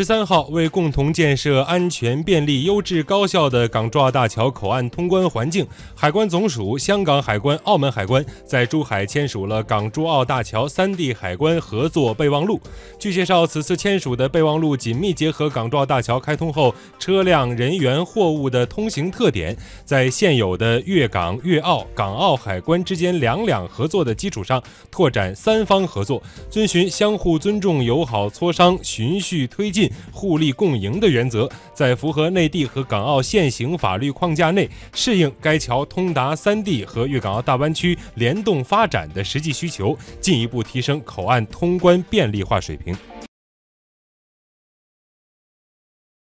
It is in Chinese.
十三号，为共同建设安全、便利、优质、高效的港珠澳大桥口岸通关环境，海关总署、香港海关、澳门海关在珠海签署了港珠澳大桥三地海关合作备忘录。据介绍，此次签署的备忘录紧密结合港珠澳大桥开通后车辆、人员、货物的通行特点，在现有的粤港、粤澳、港澳海关之间两两合作的基础上，拓展三方合作，遵循相互尊重、友好磋商、循序推进。互利共赢的原则，在符合内地和港澳现行法律框架内，适应该桥通达三地和粤港澳大湾区联动发展的实际需求，进一步提升口岸通关便利化水平。